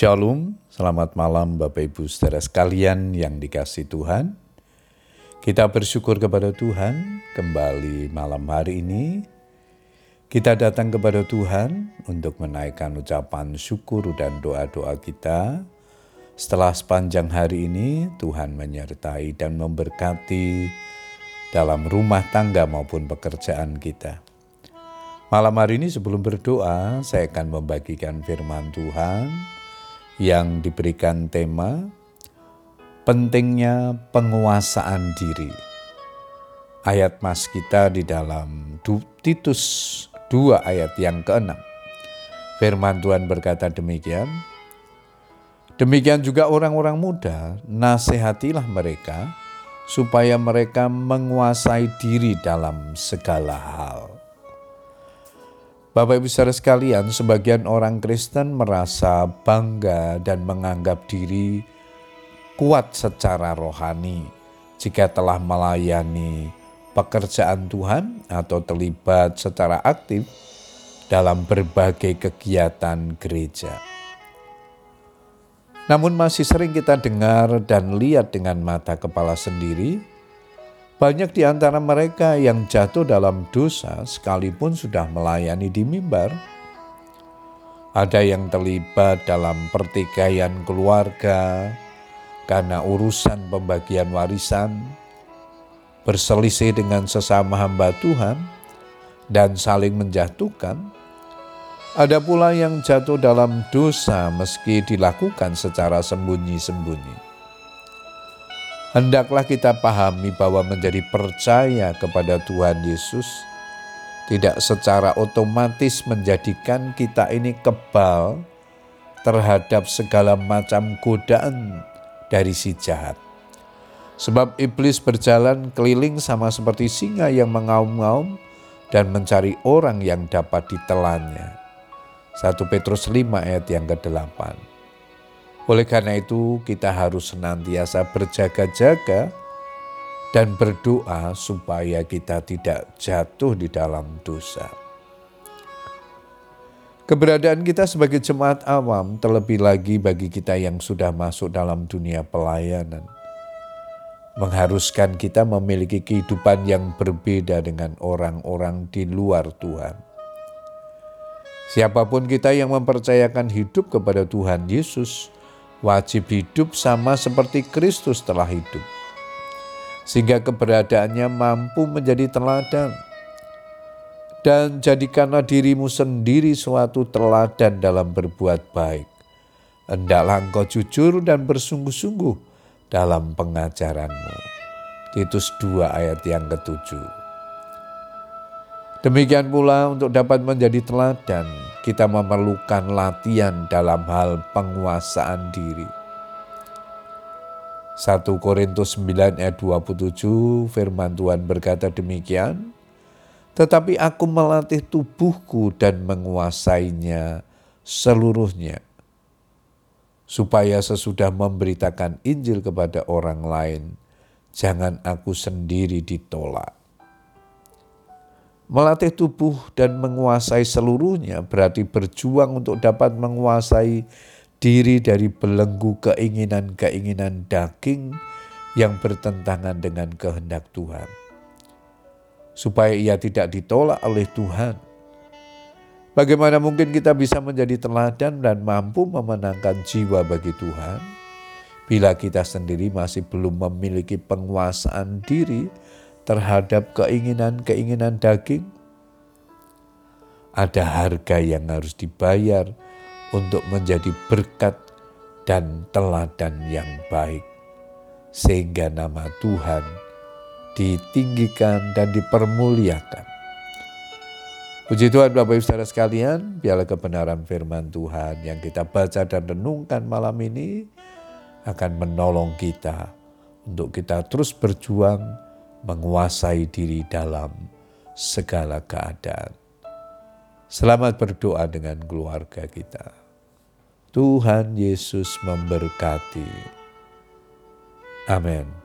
Shalom, selamat malam Bapak Ibu saudara sekalian yang dikasih Tuhan. Kita bersyukur kepada Tuhan kembali malam hari ini. Kita datang kepada Tuhan untuk menaikkan ucapan syukur dan doa-doa kita. Setelah sepanjang hari ini Tuhan menyertai dan memberkati dalam rumah tangga maupun pekerjaan kita. Malam hari ini sebelum berdoa, saya akan membagikan firman Tuhan yang diberikan tema pentingnya penguasaan diri. Ayat mas kita di dalam Titus 2 ayat yang ke-6. Firman Tuhan berkata demikian, Demikian juga orang-orang muda, nasihatilah mereka supaya mereka menguasai diri dalam segala hal. Bapak Ibu saudara sekalian, sebagian orang Kristen merasa bangga dan menganggap diri kuat secara rohani jika telah melayani pekerjaan Tuhan atau terlibat secara aktif dalam berbagai kegiatan gereja. Namun masih sering kita dengar dan lihat dengan mata kepala sendiri banyak di antara mereka yang jatuh dalam dosa sekalipun sudah melayani di mimbar. Ada yang terlibat dalam pertikaian keluarga karena urusan pembagian warisan, berselisih dengan sesama hamba Tuhan, dan saling menjatuhkan. Ada pula yang jatuh dalam dosa meski dilakukan secara sembunyi-sembunyi. Hendaklah kita pahami bahwa menjadi percaya kepada Tuhan Yesus tidak secara otomatis menjadikan kita ini kebal terhadap segala macam godaan dari si jahat. Sebab iblis berjalan keliling sama seperti singa yang mengaum-ngaum dan mencari orang yang dapat ditelannya. 1 Petrus 5 ayat yang ke-8. Oleh karena itu, kita harus senantiasa berjaga-jaga dan berdoa supaya kita tidak jatuh di dalam dosa. Keberadaan kita sebagai jemaat awam, terlebih lagi bagi kita yang sudah masuk dalam dunia pelayanan, mengharuskan kita memiliki kehidupan yang berbeda dengan orang-orang di luar Tuhan. Siapa pun kita yang mempercayakan hidup kepada Tuhan Yesus, wajib hidup sama seperti Kristus telah hidup, sehingga keberadaannya mampu menjadi teladan. Dan jadikanlah dirimu sendiri suatu teladan dalam berbuat baik. Hendaklah engkau jujur dan bersungguh-sungguh dalam pengajaranmu. Titus 2 ayat yang ketujuh. Demikian pula untuk dapat menjadi teladan, kita memerlukan latihan dalam hal penguasaan diri. 1 Korintus 9 ayat 27 firman Tuhan berkata demikian, Tetapi aku melatih tubuhku dan menguasainya seluruhnya, supaya sesudah memberitakan Injil kepada orang lain, jangan aku sendiri ditolak. Melatih tubuh dan menguasai seluruhnya berarti berjuang untuk dapat menguasai diri dari belenggu keinginan-keinginan daging yang bertentangan dengan kehendak Tuhan. Supaya ia tidak ditolak oleh Tuhan. Bagaimana mungkin kita bisa menjadi teladan dan mampu memenangkan jiwa bagi Tuhan bila kita sendiri masih belum memiliki penguasaan diri terhadap keinginan-keinginan daging? Ada harga yang harus dibayar untuk menjadi berkat dan teladan yang baik, sehingga nama Tuhan ditinggikan dan dipermuliakan. Puji Tuhan Bapak Ibu Saudara sekalian, biarlah kebenaran firman Tuhan yang kita baca dan renungkan malam ini akan menolong kita untuk kita terus berjuang menguasai diri dalam segala keadaan. Selamat berdoa dengan keluarga kita. Tuhan Yesus memberkati. Amin.